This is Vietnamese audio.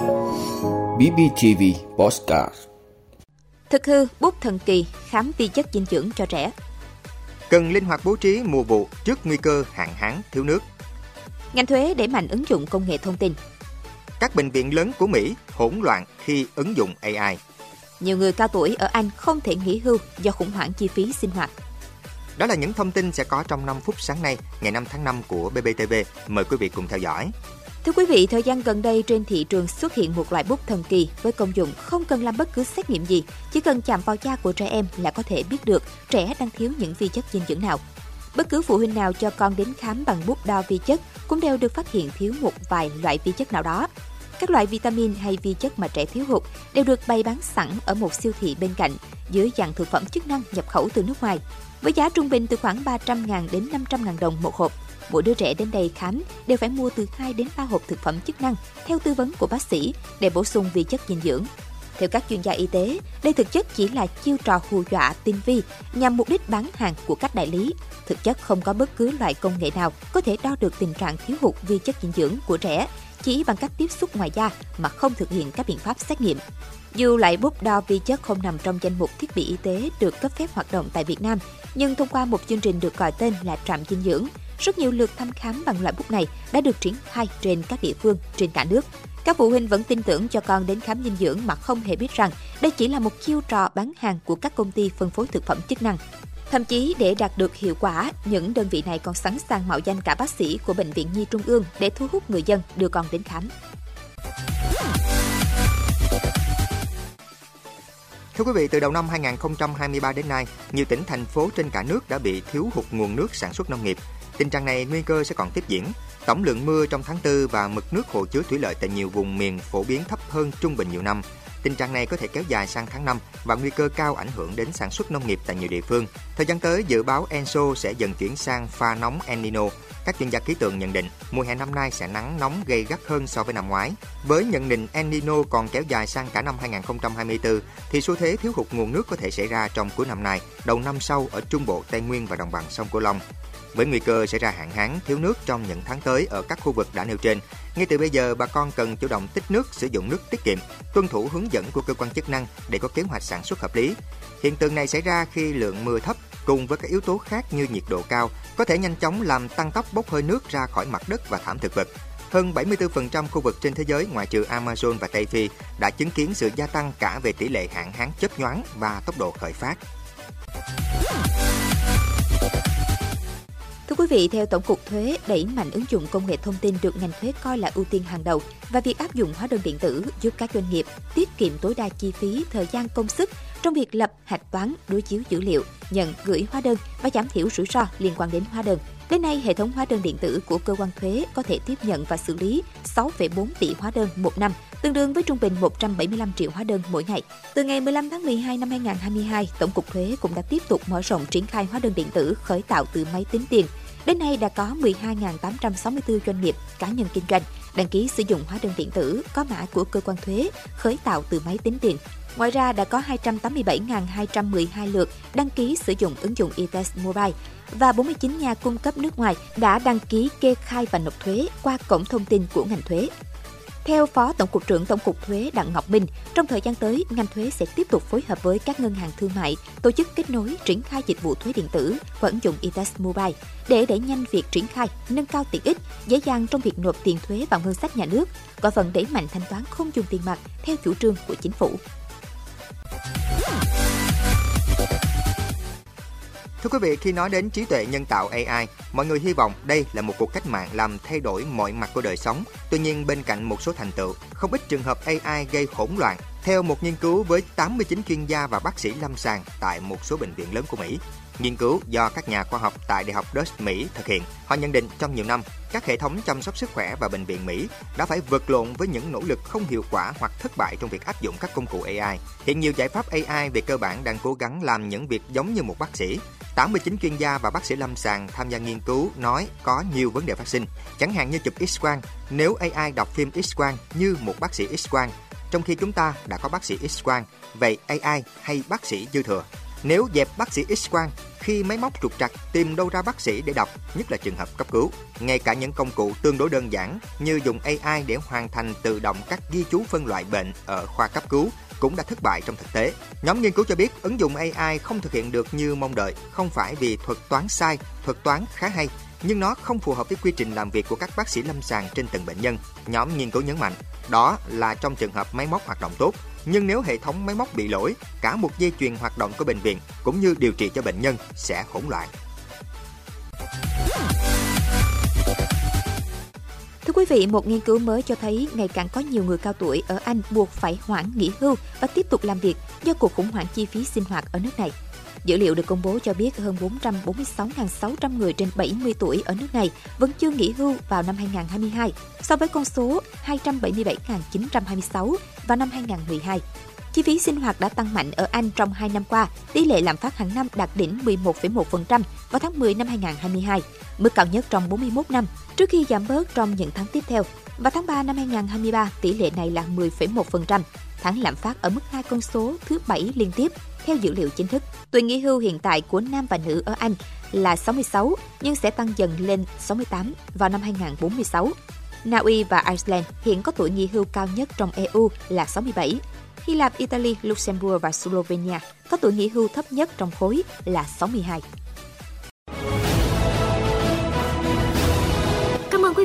BBTV Postcard Thực hư bút thần kỳ khám vi chất dinh dưỡng cho trẻ. Cần linh hoạt bố trí mùa vụ trước nguy cơ hạn hán thiếu nước. Ngành thuế đẩy mạnh ứng dụng công nghệ thông tin. Các bệnh viện lớn của Mỹ hỗn loạn khi ứng dụng AI. Nhiều người cao tuổi ở Anh không thể nghỉ hưu do khủng hoảng chi phí sinh hoạt. Đó là những thông tin sẽ có trong 5 phút sáng nay, ngày 5 tháng 5 của BBTV. Mời quý vị cùng theo dõi. Thưa quý vị, thời gian gần đây trên thị trường xuất hiện một loại bút thần kỳ với công dụng không cần làm bất cứ xét nghiệm gì, chỉ cần chạm vào da của trẻ em là có thể biết được trẻ đang thiếu những vi chất dinh dưỡng nào. Bất cứ phụ huynh nào cho con đến khám bằng bút đo vi chất cũng đều được phát hiện thiếu một vài loại vi chất nào đó. Các loại vitamin hay vi chất mà trẻ thiếu hụt đều được bày bán sẵn ở một siêu thị bên cạnh dưới dạng thực phẩm chức năng nhập khẩu từ nước ngoài với giá trung bình từ khoảng 300.000 đến 500.000 đồng một hộp. Mỗi đứa trẻ đến đây khám đều phải mua từ 2 đến 3 hộp thực phẩm chức năng theo tư vấn của bác sĩ để bổ sung vi chất dinh dưỡng. Theo các chuyên gia y tế, đây thực chất chỉ là chiêu trò hù dọa tinh vi nhằm mục đích bán hàng của các đại lý. Thực chất không có bất cứ loại công nghệ nào có thể đo được tình trạng thiếu hụt vi chất dinh dưỡng của trẻ chỉ bằng cách tiếp xúc ngoài da mà không thực hiện các biện pháp xét nghiệm. Dù loại bút đo vi chất không nằm trong danh mục thiết bị y tế được cấp phép hoạt động tại Việt Nam, nhưng thông qua một chương trình được gọi tên là trạm dinh dưỡng, rất nhiều lượt thăm khám bằng loại bút này đã được triển khai trên các địa phương trên cả nước. Các phụ huynh vẫn tin tưởng cho con đến khám dinh dưỡng mà không hề biết rằng đây chỉ là một chiêu trò bán hàng của các công ty phân phối thực phẩm chức năng. Thậm chí để đạt được hiệu quả, những đơn vị này còn sẵn sàng mạo danh cả bác sĩ của Bệnh viện Nhi Trung ương để thu hút người dân đưa con đến khám. Thưa quý vị, từ đầu năm 2023 đến nay, nhiều tỉnh thành phố trên cả nước đã bị thiếu hụt nguồn nước sản xuất nông nghiệp. Tình trạng này nguy cơ sẽ còn tiếp diễn. Tổng lượng mưa trong tháng 4 và mực nước hồ chứa thủy lợi tại nhiều vùng miền phổ biến thấp hơn trung bình nhiều năm. Tình trạng này có thể kéo dài sang tháng 5 và nguy cơ cao ảnh hưởng đến sản xuất nông nghiệp tại nhiều địa phương. Thời gian tới, dự báo Enso sẽ dần chuyển sang pha nóng El Nino. Các chuyên gia khí tượng nhận định mùa hè năm nay sẽ nắng nóng gây gắt hơn so với năm ngoái. Với nhận định El Nino còn kéo dài sang cả năm 2024 thì xu thế thiếu hụt nguồn nước có thể xảy ra trong cuối năm nay, đầu năm sau ở Trung Bộ, Tây Nguyên và đồng bằng sông Cửu Long với nguy cơ xảy ra hạn hán, thiếu nước trong những tháng tới ở các khu vực đã nêu trên. Ngay từ bây giờ, bà con cần chủ động tích nước, sử dụng nước tiết kiệm, tuân thủ hướng dẫn của cơ quan chức năng để có kế hoạch sản xuất hợp lý. Hiện tượng này xảy ra khi lượng mưa thấp cùng với các yếu tố khác như nhiệt độ cao có thể nhanh chóng làm tăng tốc bốc hơi nước ra khỏi mặt đất và thảm thực vật. Hơn 74% khu vực trên thế giới ngoại trừ Amazon và Tây Phi đã chứng kiến sự gia tăng cả về tỷ lệ hạn hán chớp nhoáng và tốc độ khởi phát. Vị, theo Tổng cục Thuế, đẩy mạnh ứng dụng công nghệ thông tin được ngành thuế coi là ưu tiên hàng đầu và việc áp dụng hóa đơn điện tử giúp các doanh nghiệp tiết kiệm tối đa chi phí, thời gian công sức trong việc lập, hạch toán, đối chiếu dữ liệu, nhận, gửi hóa đơn và giảm thiểu rủi ro liên quan đến hóa đơn. Đến nay, hệ thống hóa đơn điện tử của cơ quan thuế có thể tiếp nhận và xử lý 6,4 tỷ hóa đơn một năm, tương đương với trung bình 175 triệu hóa đơn mỗi ngày. Từ ngày 15 tháng 12 năm 2022, Tổng cục Thuế cũng đã tiếp tục mở rộng triển khai hóa đơn điện tử khởi tạo từ máy tính tiền. Đến nay đã có 12.864 doanh nghiệp, cá nhân kinh doanh đăng ký sử dụng hóa đơn điện tử có mã của cơ quan thuế khởi tạo từ máy tính tiền. Ngoài ra đã có 287.212 lượt đăng ký sử dụng ứng dụng eTest Mobile và 49 nhà cung cấp nước ngoài đã đăng ký kê khai và nộp thuế qua cổng thông tin của ngành thuế. Theo Phó Tổng cục trưởng Tổng cục Thuế Đặng Ngọc Minh, trong thời gian tới, ngành thuế sẽ tiếp tục phối hợp với các ngân hàng thương mại, tổ chức kết nối triển khai dịch vụ thuế điện tử và ứng dụng eTest Mobile để đẩy nhanh việc triển khai, nâng cao tiện ích, dễ dàng trong việc nộp tiền thuế vào ngân sách nhà nước, góp phần đẩy mạnh thanh toán không dùng tiền mặt theo chủ trương của chính phủ. Thưa quý vị, khi nói đến trí tuệ nhân tạo AI, mọi người hy vọng đây là một cuộc cách mạng làm thay đổi mọi mặt của đời sống. Tuy nhiên, bên cạnh một số thành tựu, không ít trường hợp AI gây hỗn loạn. Theo một nghiên cứu với 89 chuyên gia và bác sĩ lâm sàng tại một số bệnh viện lớn của Mỹ, Nghiên cứu do các nhà khoa học tại Đại học Dust Mỹ thực hiện, họ nhận định trong nhiều năm, các hệ thống chăm sóc sức khỏe và bệnh viện Mỹ đã phải vượt lộn với những nỗ lực không hiệu quả hoặc thất bại trong việc áp dụng các công cụ AI. Hiện nhiều giải pháp AI về cơ bản đang cố gắng làm những việc giống như một bác sĩ. 89 chuyên gia và bác sĩ lâm sàng tham gia nghiên cứu nói có nhiều vấn đề phát sinh, chẳng hạn như chụp X-quang. Nếu AI đọc phim X-quang như một bác sĩ X-quang, trong khi chúng ta đã có bác sĩ X-quang, vậy AI hay bác sĩ dư thừa? Nếu dẹp bác sĩ X-quang khi máy móc trục trặc tìm đâu ra bác sĩ để đọc, nhất là trường hợp cấp cứu. Ngay cả những công cụ tương đối đơn giản như dùng AI để hoàn thành tự động các ghi chú phân loại bệnh ở khoa cấp cứu cũng đã thất bại trong thực tế. Nhóm nghiên cứu cho biết ứng dụng AI không thực hiện được như mong đợi, không phải vì thuật toán sai, thuật toán khá hay, nhưng nó không phù hợp với quy trình làm việc của các bác sĩ lâm sàng trên từng bệnh nhân. Nhóm nghiên cứu nhấn mạnh, đó là trong trường hợp máy móc hoạt động tốt, nhưng nếu hệ thống máy móc bị lỗi, cả một dây chuyền hoạt động của bệnh viện cũng như điều trị cho bệnh nhân sẽ hỗn loạn. Thưa quý vị, một nghiên cứu mới cho thấy ngày càng có nhiều người cao tuổi ở Anh buộc phải hoãn nghỉ hưu và tiếp tục làm việc do cuộc khủng hoảng chi phí sinh hoạt ở nước này. Dữ liệu được công bố cho biết hơn 446.600 người trên 70 tuổi ở nước này vẫn chưa nghỉ hưu vào năm 2022, so với con số 277.926 vào năm 2012. Chi phí sinh hoạt đã tăng mạnh ở Anh trong 2 năm qua, tỷ lệ lạm phát hàng năm đạt đỉnh 11,1% vào tháng 10 năm 2022, mức cao nhất trong 41 năm, trước khi giảm bớt trong những tháng tiếp theo. Vào tháng 3 năm 2023, tỷ lệ này là 10,1%, tháng lạm phát ở mức hai con số thứ bảy liên tiếp theo dữ liệu chính thức. Tuổi nghỉ hưu hiện tại của nam và nữ ở Anh là 66 nhưng sẽ tăng dần lên 68 vào năm 2046. Na Uy và Iceland hiện có tuổi nghỉ hưu cao nhất trong EU là 67. Hy Lạp, Italy, Luxembourg và Slovenia có tuổi nghỉ hưu thấp nhất trong khối là 62.